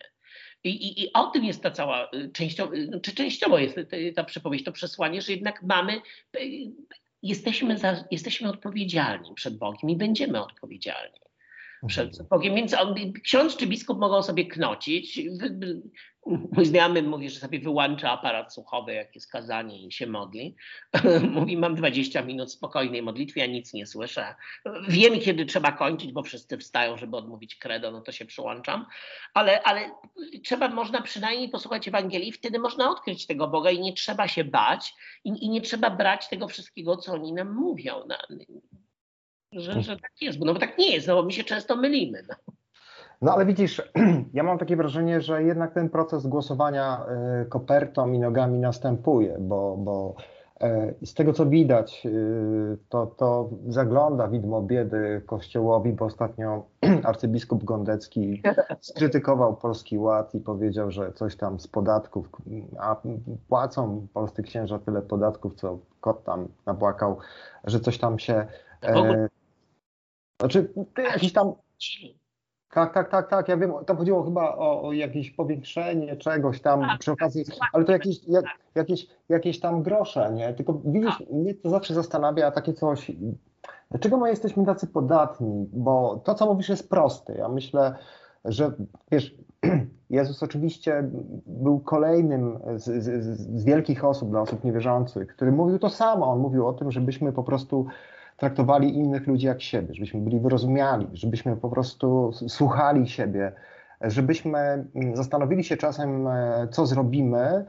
I, i, i o tym jest ta cała y, częściowo, y, czy częściowo jest ta, ta przypowieść, to przesłanie, że jednak mamy, y, jesteśmy, za, jesteśmy odpowiedzialni przed Bogiem i będziemy odpowiedzialni. Przed Bogiem. Więc on, ksiądz czy biskup mogą sobie knocić. Mój znajomy mówi, że sobie wyłącza aparat słuchowy, jak jest kazanie i się modli. mówi, mam 20 minut spokojnej modlitwy, ja nic nie słyszę. Wiem, kiedy trzeba kończyć, bo wszyscy wstają, żeby odmówić credo, no to się przyłączam. Ale, ale trzeba, można przynajmniej posłuchać Ewangelii, wtedy można odkryć tego Boga i nie trzeba się bać i, i nie trzeba brać tego wszystkiego, co oni nam mówią. Że, że tak jest, bo- no bo tak nie jest, no bo my się często mylimy. No. No ale widzisz, ja mam takie wrażenie, że jednak ten proces głosowania y, kopertą i nogami następuje, bo, bo e, z tego co widać, y, to, to zagląda widmo biedy Kościołowi, bo ostatnio arcybiskup Gondecki skrytykował Polski Ład i powiedział, że coś tam z podatków, a płacą polscy księża tyle podatków, co kot tam napłakał, że coś tam się... E, znaczy, jakiś tam tak, tak, tak, tak. Ja wiem, tam chodziło chyba o, o jakieś powiększenie czegoś tam Tak, przy okazji, tak, ale to jakieś, jak, tak. jakieś, jakieś tam grosze, nie? Tylko widzisz, mnie to zawsze zastanawia takie coś, dlaczego my jesteśmy tacy podatni? Bo to, co mówisz, jest proste. Ja myślę, że wiesz, Jezus oczywiście był kolejnym z, z, z wielkich osób, dla osób niewierzących, który mówił to samo. On mówił o tym, żebyśmy po prostu traktowali innych ludzi jak siebie, żebyśmy byli wyrozumiali, żebyśmy po prostu słuchali siebie, żebyśmy mm, zastanowili się czasem, e, co zrobimy,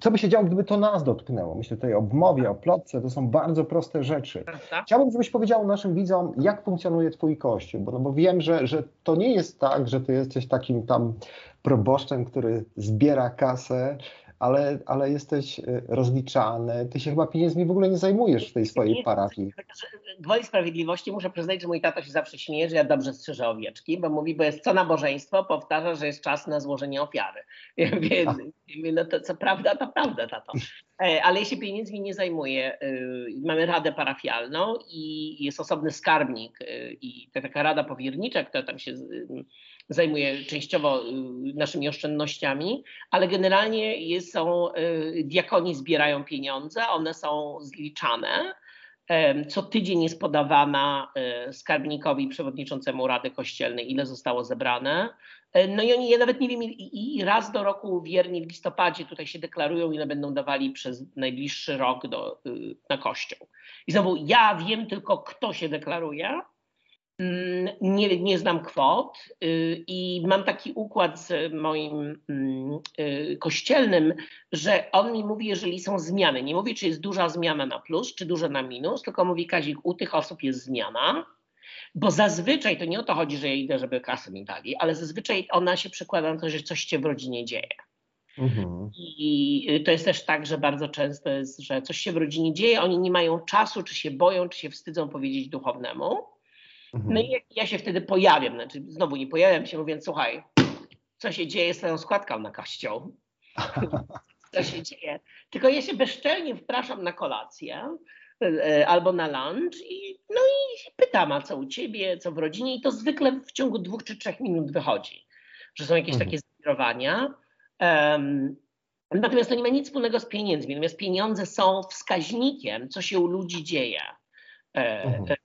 co by się działo, gdyby to nas dotknęło. Myślę tutaj o mowie, o plotce, to są bardzo proste rzeczy. Chciałbym, żebyś powiedział naszym widzom, jak funkcjonuje Twój kościół, bo, no bo wiem, że, że to nie jest tak, że Ty jesteś takim tam proboszczem, który zbiera kasę, ale, ale jesteś y, rozliczany. Ty się chyba pieniędzmi w ogóle nie zajmujesz w tej swojej parafii. Gwoli sprawiedliwości muszę przyznać, że mój tata się zawsze śmieje, że ja dobrze strzeżę owieczki, bo mówi, bo jest co nabożeństwo, powtarza, że jest czas na złożenie ofiary. Mówię, mówię, no to co prawda, to prawda, tato. E, Ale ja się pieniędzmi nie zajmuję. Y, Mamy radę parafialną i jest osobny skarbnik y, i taka rada powiernicza, która tam się zajmuje częściowo naszymi oszczędnościami, ale generalnie jest, są, diakoni zbierają pieniądze, one są zliczane. Co tydzień jest podawana e, skarbnikowi, przewodniczącemu Rady Kościelnej, ile zostało zebrane. E, No i oni, ja nawet nie wiem, i, raz do roku wierni w listopadzie tutaj się deklarują, ile będą dawali przez najbliższy rok do, y, na Kościół. I znowu, ja wiem tylko, kto się deklaruje, nie, nie znam kwot y, i mam taki układ z moim mm, y, kościelnym, że on mi mówi, jeżeli są zmiany. Nie mówi, czy jest duża zmiana na plus, czy duża na minus, tylko mówi Kazik, u tych osób jest zmiana. Bo zazwyczaj to nie o to chodzi, że ja idę, żeby kasy mi dali, ale zazwyczaj ona się przekłada na to, że coś się w rodzinie dzieje. Mhm. I to jest też tak, że bardzo często jest, że coś się w rodzinie dzieje, oni nie mają czasu, czy się boją, czy się wstydzą powiedzieć duchownemu. Mhm. No i jak ja się wtedy pojawiam, znaczy znowu nie pojawiam się, mówiąc, słuchaj, co się dzieje z twoją składką na kościół? Co się dzieje? Tylko ja się bezczelnie wpraszam na kolację e, albo na lunch i, no i pytam, a co u ciebie, co w rodzinie i to zwykle w ciągu dwóch czy trzech minut wychodzi, że są jakieś Mhm. takie zbirowania. Em, natomiast to nie ma nic wspólnego z pieniędzmi, natomiast pieniądze są wskaźnikiem, co się u ludzi dzieje. E, Mhm. Mm,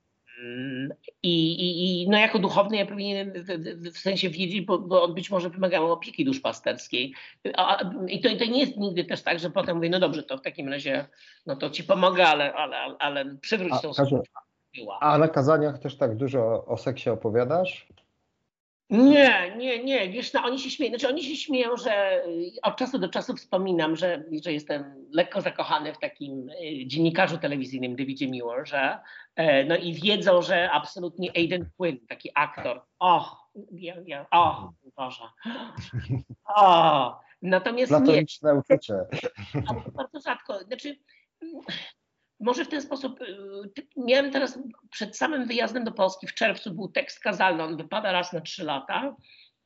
I, i, I no jako duchowny ja powinienem w, sensie wiedzieć, bo, bo on być może wymaga opieki duszpasterskiej. A, I to, to nie jest nigdy też tak, że potem mówię, no dobrze, to w takim razie no to ci pomogę, ale, ale, ale, przywróć tą. Była. A na kazaniach też tak dużo o seksie opowiadasz? Nie, nie, nie. Wiesz, no, oni się śmieją. Znaczy, oni się śmieją, że y, od czasu do czasu wspominam, że, że jestem lekko zakochany w takim y, dziennikarzu telewizyjnym Davidzie że e, no i wiedzą, że absolutnie Aiden Quinn, taki aktor. O, ja, ja, o, Boże. O, natomiast nie. Platoniczne uczucie. Ale bardzo rzadko. Znaczy, może w ten sposób. y, Miałem teraz przed samym wyjazdem do Polski w czerwcu był tekst kazalny, on wypada raz na trzy lata.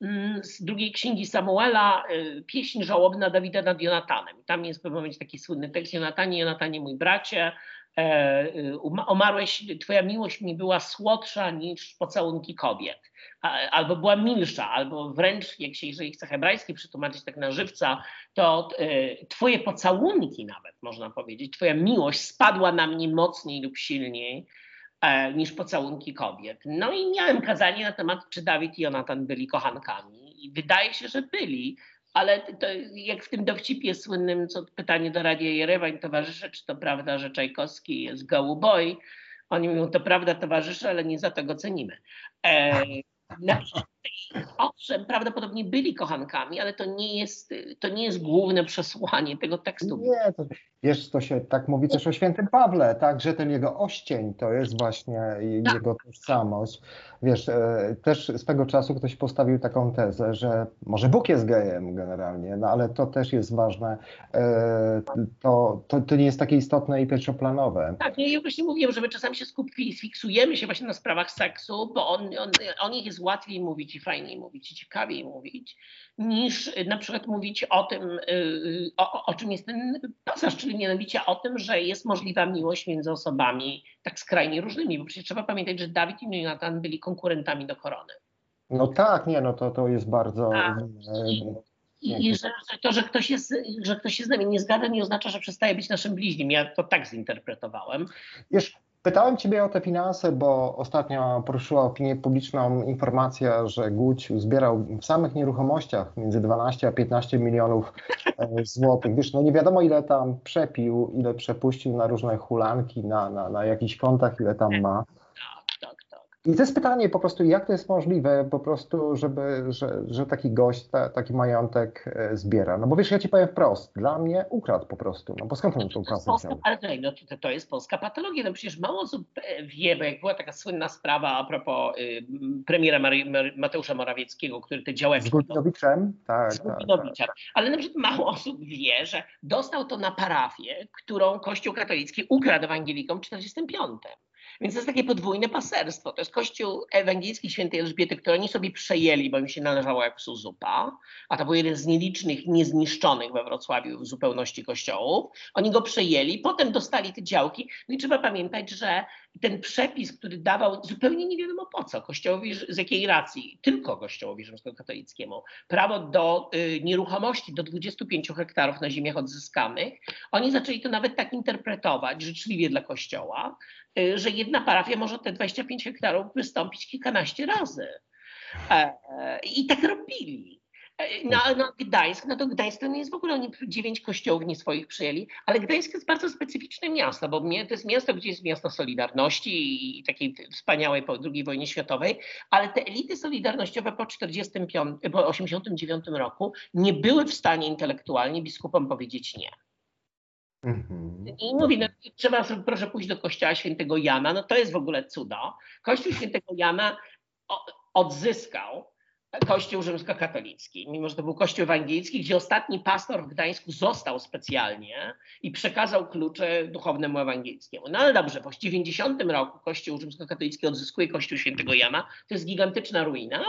mm, Z drugiej księgi Samuela, y, pieśń żałobna Dawida nad Jonatanem. Tam jest w pewnym momencie taki słynny tekst: Jonatanie, Jonatanie, mój bracie, e, y, uma- omarłeś, twoja miłość mi była słodsza niż pocałunki kobiet. Albo była milsza, albo wręcz, jak się, jeżeli chce hebrajski przetłumaczyć tak na żywca, to e, twoje pocałunki nawet, można powiedzieć, twoja miłość spadła na mnie mocniej lub silniej e, niż pocałunki kobiet. No i miałem kazanie na temat, czy Dawid i Jonatan byli kochankami. I wydaje się, że byli, ale to jak w tym dowcipie słynnym, co pytanie do Radia Jerewań towarzysze, czy to prawda, że Czajkowski jest gołuboj? Oni mówią, to prawda towarzysze, ale nie za to go cenimy. E, owszem, prawdopodobnie byli kochankami, ale to nie jest, to nie jest główne przesłanie tego tekstu. Nie, to, wiesz, to się tak mówi też o świętym Pawle, tak, że ten jego oścień to jest właśnie Tak. jego tożsamość. Wiesz, e, też swego czasu ktoś postawił taką tezę, że może Bóg jest gejem generalnie, no ale to też jest ważne. E, to, to, to nie jest takie istotne i pierwszoplanowe. Tak, ja właśnie mówiłem, że my czasami się skupi, sfiksujemy się właśnie na sprawach seksu, bo on, on, o nich jest łatwiej mówić i fajniej mówić i ciekawiej mówić, niż y, na przykład mówić o tym, y, o, o czym jest ten pasaż, czyli mianowicie o tym, że jest możliwa miłość między osobami tak skrajnie różnymi, bo przecież trzeba pamiętać, że Dawid i Jonatan byli konkurentami do korony. No tak, nie, no to, to jest bardzo... Tak. I, że to, że ktoś, jest, że ktoś się z nami nie zgadza, nie oznacza, że przestaje być naszym bliźnim. Ja to tak zinterpretowałem. Wiesz, pytałem Ciebie o te finanse, bo ostatnio poruszyła opinię publiczną informacja, że Guć zbierał w samych nieruchomościach między 12 a 15 milionów e, złotych. Wiesz, no nie wiadomo ile tam przepił, ile przepuścił na różne hulanki, na, na, na jakichś kontach, ile tam ma. Tak, tak, tak. I to jest pytanie po prostu, jak to jest możliwe po prostu, żeby, że, że taki gość ta, taki majątek e, zbiera. No bo wiesz, ja Ci powiem wprost, dla mnie ukradł po prostu, no bo skąd on tą To kasę polska, ale no, to, to jest polska patologia. No przecież mało osób e, wie, bo jak była taka słynna sprawa a propos y, premiera Mary, Mary, Mateusza Morawieckiego, który te Z działeczki Gulbinowiczem? Tak, z tak, tak. Gulbinowicza. Ale na przykład mało osób wie, że dostał to na parafię, którą Kościół katolicki ukradł ewangelikom w 45. Więc to jest takie podwójne paserstwo. To jest Kościół Ewangelicki Świętej Elżbiety, który oni sobie przejęli, bo im się należało jak psu zupa, a to był jeden z nielicznych niezniszczonych we Wrocławiu w zupełności kościołów. Oni go przejęli, potem dostali te działki. No i trzeba pamiętać, że ten przepis, który dawał zupełnie nie wiadomo po co, kościołowi z jakiej racji, tylko kościołowi rzymskokatolickiemu, prawo do y, nieruchomości do 25 hektarów na ziemiach odzyskanych, oni zaczęli to nawet tak interpretować życzliwie dla kościoła, że jedna parafia może te 25 hektarów wystąpić kilkanaście razy. E, e, I tak robili. E, Na, na Gdańsk, no to Gdańsk to nie jest w ogóle, oni dziewięć kościołów nie swoich przyjęli, ale Gdańsk jest bardzo specyficzne miasto, bo to jest miasto, gdzie jest miasto Solidarności i takiej wspaniałej po II wojnie światowej, ale te elity solidarnościowe po 45, po 89 roku nie były w stanie intelektualnie biskupom powiedzieć nie. Mhm. I mówi, no, trzeba, sobie, proszę pójść do kościoła świętego Jana, no to jest w ogóle cudo. Kościół świętego Jana odzyskał Kościół rzymskokatolicki, mimo że to był Kościół ewangelicki, gdzie ostatni pastor w Gdańsku został specjalnie i przekazał klucze duchownemu ewangelickiemu. No ale dobrze, po 90 roku Kościół rzymskokatolicki odzyskuje Kościół świętego Jana, to jest gigantyczna ruina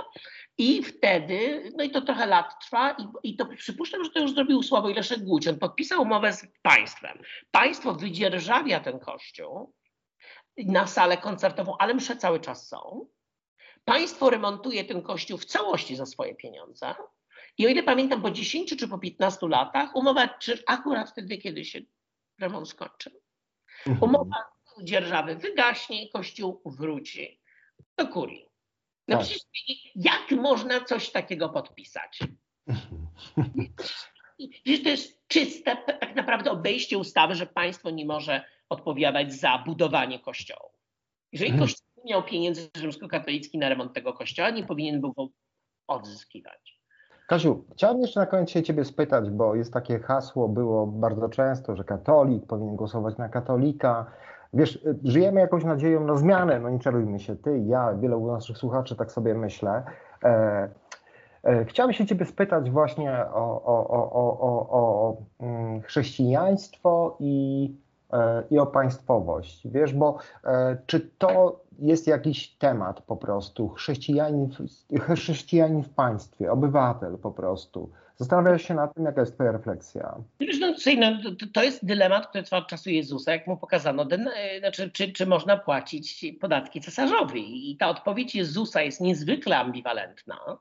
i wtedy, no i to trochę lat trwa i, i to przypuszczam, że to już zrobił Sławoj Leszek Guć. On podpisał umowę z państwem. Państwo wydzierżawia ten kościół na salę koncertową, ale msze cały czas są. Państwo remontuje ten kościół w całości za swoje pieniądze. I o ile pamiętam, po 10 czy po 15 latach umowa, czy akurat wtedy, kiedy się remont skończy, Mhm. umowa dzierżawy wygaśnie i kościół wróci do kurii. No Tak. przecież jak można coś takiego podpisać? Przecież to jest czyste tak naprawdę obejście ustawy, że państwo nie może odpowiadać za budowanie kościołów. Jeżeli Mhm. kościół nie miał pieniędzy rzymskokatolicki na remont tego kościoła, nie powinien był go odzyskiwać. Kasiu, chciałem jeszcze na koniec się Ciebie spytać, bo jest takie hasło, było bardzo często, że katolik powinien głosować na katolika. Wiesz, żyjemy jakąś nadzieją na zmianę, no nie czarujmy się, Ty, ja, wielu naszych słuchaczy tak sobie myślę. E, e, chciałem się Ciebie spytać właśnie o, o, o, o, o, mm, chrześcijaństwo i, e, i o państwowość. Wiesz, bo e, czy to jest jakiś temat po prostu, chrześcijanin, chrześcijanin w państwie, obywatel po prostu. Zastanawiasz się nad tym, jaka jest Twoja refleksja? No, no, to, jest dylemat, który trwa od czasu Jezusa, jak mu pokazano, den, e, znaczy, czy, czy można płacić podatki cesarzowi. I ta odpowiedź Jezusa jest niezwykle ambiwalentna,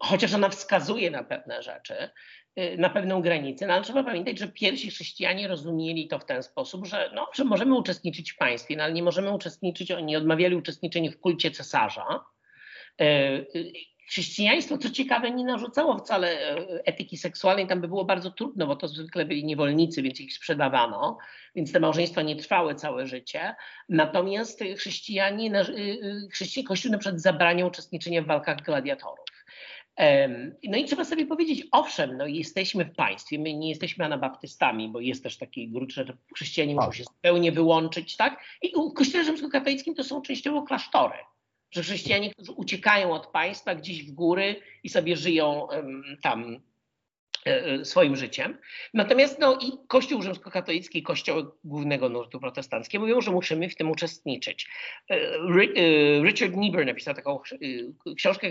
chociaż ona wskazuje na pewne rzeczy. y, na pewną granicę, no ale trzeba pamiętać, że pierwsi chrześcijanie rozumieli to w ten sposób, że, no, że możemy uczestniczyć w państwie, no, ale nie możemy uczestniczyć, oni odmawiali uczestniczenia w kulcie cesarza. E, Chrześcijaństwo, co ciekawe, nie narzucało wcale e, etyki seksualnej, tam by było bardzo trudno, bo to zwykle byli niewolnicy, więc ich sprzedawano, więc te małżeństwa nie trwały całe życie. Natomiast chrześcijanie, na- y, y, chrześci- Kościół na przykład zabraniał uczestniczenia w walkach gladiatorów. No i trzeba sobie powiedzieć, owszem, no jesteśmy w państwie, my nie jesteśmy anabaptystami, bo jest też taki grunt, że chrześcijanie muszą się zupełnie wyłączyć, tak? I u kościele rzymskokatolickim to są częściowo klasztory, że chrześcijanie, którzy uciekają od państwa gdzieś w góry i sobie żyją tam swoim życiem. Natomiast no, i Kościół rzymskokatolicki, Kościoły głównego nurtu protestanckie mówią, że musimy w tym uczestniczyć. E, e, Richard Niebuhr napisał taką e, książkę e,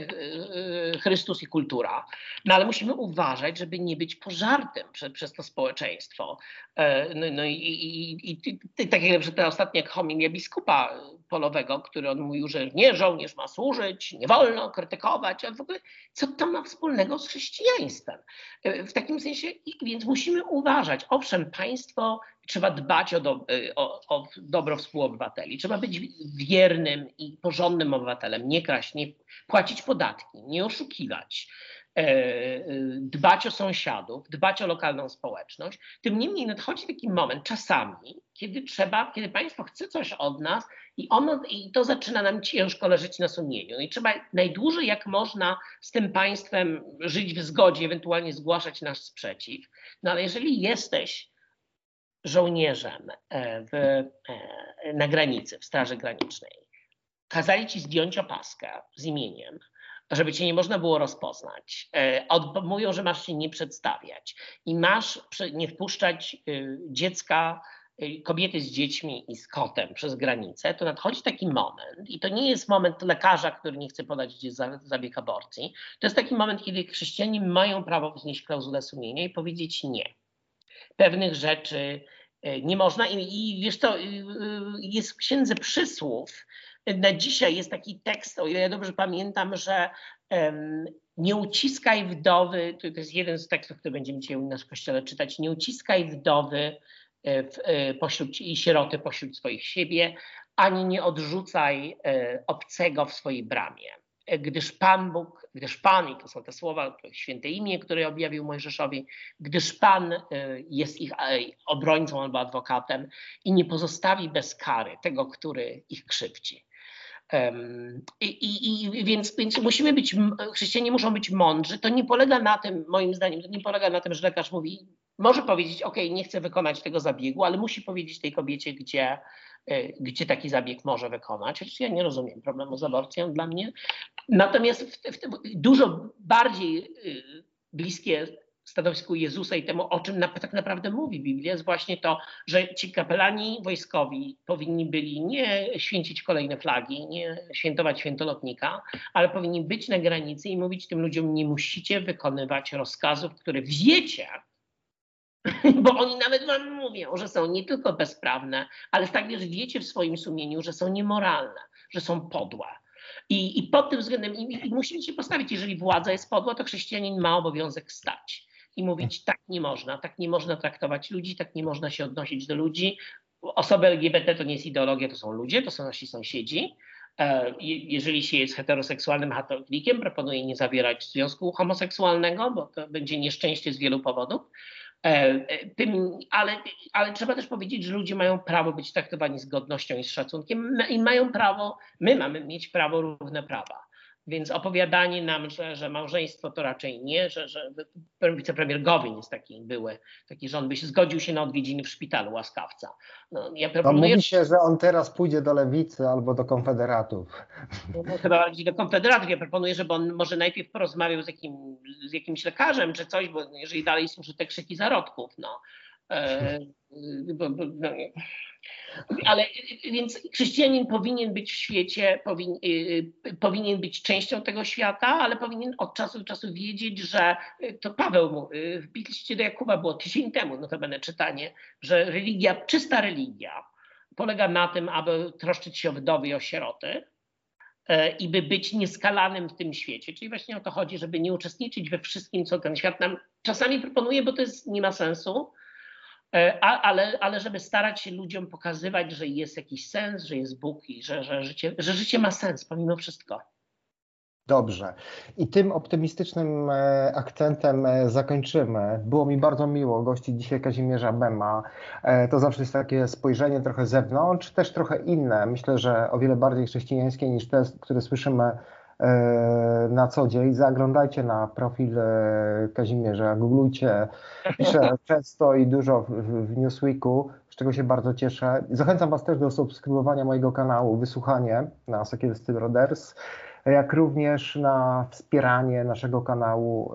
e, Chrystus i kultura, no ale musimy uważać, żeby nie być pożartem prze, przez to społeczeństwo. E, No, no i, i, i, i, i tak jak ta ostatnia homilia biskupa polowego, który on mówił, że nie, żołnierz ma służyć, nie wolno krytykować, ale w ogóle co to ma wspólnego z chrześcijaństwem? W takim sensie, więc musimy uważać. Owszem, państwo trzeba dbać o, do, e, o, o dobro współobywateli, trzeba być wiernym i porządnym obywatelem, nie kraść, nie płacić podatki, nie oszukiwać, dbać o sąsiadów, dbać o lokalną społeczność. Tym niemniej nadchodzi taki moment czasami, kiedy trzeba, kiedy państwo chce coś od nas i, ono, i to zaczyna nam ciężko leżeć na sumieniu. No I trzeba najdłużej jak można z tym państwem żyć w zgodzie, ewentualnie zgłaszać nasz sprzeciw. No ale jeżeli jesteś żołnierzem e, w, e, na granicy, w Straży Granicznej, kazali ci zdjąć opaskę z imieniem, żeby cię nie można było rozpoznać. E, od- Mówią, że masz się nie przedstawiać i masz nie wpuszczać y, dziecka, y, kobiety z dziećmi i z kotem przez granicę, to nadchodzi taki moment i to nie jest moment lekarza, który nie chce podać zabieg aborcji. To jest taki moment, kiedy chrześcijanie mają prawo wznieść klauzulę sumienia i powiedzieć nie. Pewnych rzeczy e, nie można i, i wiesz to, y, y, jest w księdze przysłów, na dzisiaj jest taki tekst, o ile ja dobrze pamiętam, że nie uciskaj wdowy, to jest jeden z tekstów, który będziemy dzisiaj u nas w kościele czytać, nie uciskaj wdowy e, w, e, pośród, i sieroty pośród swoich siebie, ani nie odrzucaj e, obcego w swojej bramie. Gdyż Pan Bóg, gdyż Pan, i to są te słowa, święte imię, które objawił Mojżeszowi, gdyż Pan jest ich obrońcą albo adwokatem i nie pozostawi bez kary tego, który ich krzywdzi. I, i, i więc, więc musimy być, chrześcijanie muszą być mądrzy. To nie polega na tym, moim zdaniem, to nie polega na tym, że lekarz mówi, może powiedzieć, ok, nie chcę wykonać tego zabiegu, ale musi powiedzieć tej kobiecie, gdzie, y, gdzie taki zabieg może wykonać. Chociaż ja nie rozumiem problemu z aborcją dla mnie. Natomiast w, w, dużo bardziej y, bliskie stanowisku Jezusa i temu, o czym tak naprawdę mówi Biblia, jest właśnie to, że ci kapelani wojskowi powinni byli nie święcić kolejne flagi, nie świętować świętolotnika, ale powinni być na granicy i mówić tym ludziom, nie musicie wykonywać rozkazów, które wiecie, bo oni nawet wam mówią, że są nie tylko bezprawne, ale także wiecie w swoim sumieniu, że są niemoralne, że są podłe. I, i pod tym względem i, i musimy się postawić, jeżeli władza jest podła, to chrześcijanin ma obowiązek stać i mówić, tak nie można, tak nie można traktować ludzi, tak nie można się odnosić do ludzi. Osoby LGBT to nie jest ideologia, to są ludzie, to są nasi sąsiedzi. E, je- Jeżeli się jest heteroseksualnym katolikiem, proponuję nie zawierać związku homoseksualnego, bo to będzie nieszczęście z wielu powodów. E, e, Tym, ale, ale trzeba też powiedzieć, że ludzie mają prawo być traktowani z godnością i z szacunkiem i mają prawo, my mamy mieć prawo równe prawa. Więc opowiadanie nam, że, że małżeństwo to raczej nie, że, że wicepremier Gowin jest taki były, taki, że on by się zgodził się na odwiedziny w szpitalu łaskawca. No, ja proponuję, mówi się, że on teraz pójdzie do lewicy albo do konfederatów. no, chyba bardziej do konfederatów. Ja proponuję, żeby on może najpierw porozmawiał z, jakim, z jakimś lekarzem czy coś, bo jeżeli dalej słyszy te krzyki zarodków, no. E, bo, bo, no. Ale więc chrześcijanin powinien być w świecie, powin, y, powinien być częścią tego świata, ale powinien od czasu do czasu wiedzieć, że y, to Paweł mu y, w liście do Jakuba było tydzień temu, notabene czytanie, że religia, czysta religia polega na tym, aby troszczyć się o wdowy i o sieroty, e, i by być nieskalanym w tym świecie. Czyli właśnie o to chodzi, żeby nie uczestniczyć we wszystkim, co ten świat nam czasami proponuje, bo to jest, nie ma sensu, ale, ale żeby starać się ludziom pokazywać, że jest jakiś sens, że jest Bóg i że, że, życie, że życie ma sens pomimo wszystko. Dobrze. I tym optymistycznym e, akcentem e, zakończymy. Było mi bardzo miło gościć dzisiaj Kazimierza Bema. E, To zawsze jest takie spojrzenie trochę z zewnątrz, też trochę inne. Myślę, że o wiele bardziej chrześcijańskie niż te, które słyszymy e, na co dzień. Zaglądajcie na profil e, Kazimierza, googlujcie. Piszę często i dużo w, Newsweeku, z czego się bardzo cieszę. Zachęcam Was też do subskrybowania mojego kanału Wysłuchanie na Sekielscy Brothers jak również na wspieranie naszego kanału,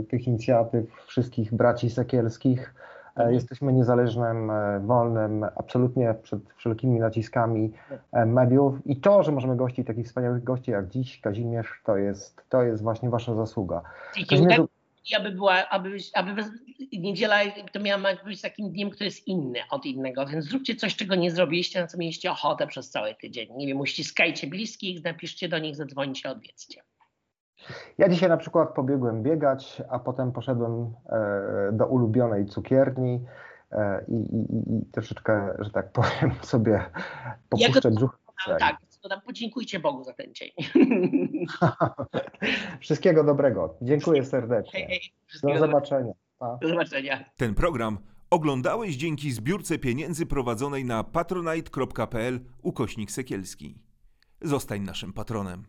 y, tych inicjatyw wszystkich braci sekielskich. E. Jesteśmy niezależnym, e, wolnym, absolutnie przed wszelkimi naciskami e, mediów i to, że możemy gościć takich wspaniałych gości jak dziś Kazimierz, to jest, to jest właśnie Wasza zasługa. I Kazimierzu, I aby była, aby, aby niedziela to miała być takim dniem, który jest inny od innego, więc zróbcie coś, czego nie zrobiliście, na co mieliście ochotę przez cały tydzień. Nie wiem, uściskajcie bliskich, napiszcie do nich, zadzwońcie, odwiedzcie. Ja dzisiaj na przykład pobiegłem biegać, a potem poszedłem e, do ulubionej cukierni e, i, i, i- i troszeczkę, że tak powiem, sobie popuszczę brzuch. Tak, dodam, podziękujcie Bogu za ten dzień. Wszystkiego dobrego. Dziękuję serdecznie. Do zobaczenia. Pa. Do zobaczenia. Ten program oglądałeś dzięki zbiórce pieniędzy prowadzonej na patronite.pl ukośnik sekielski. Zostań naszym patronem.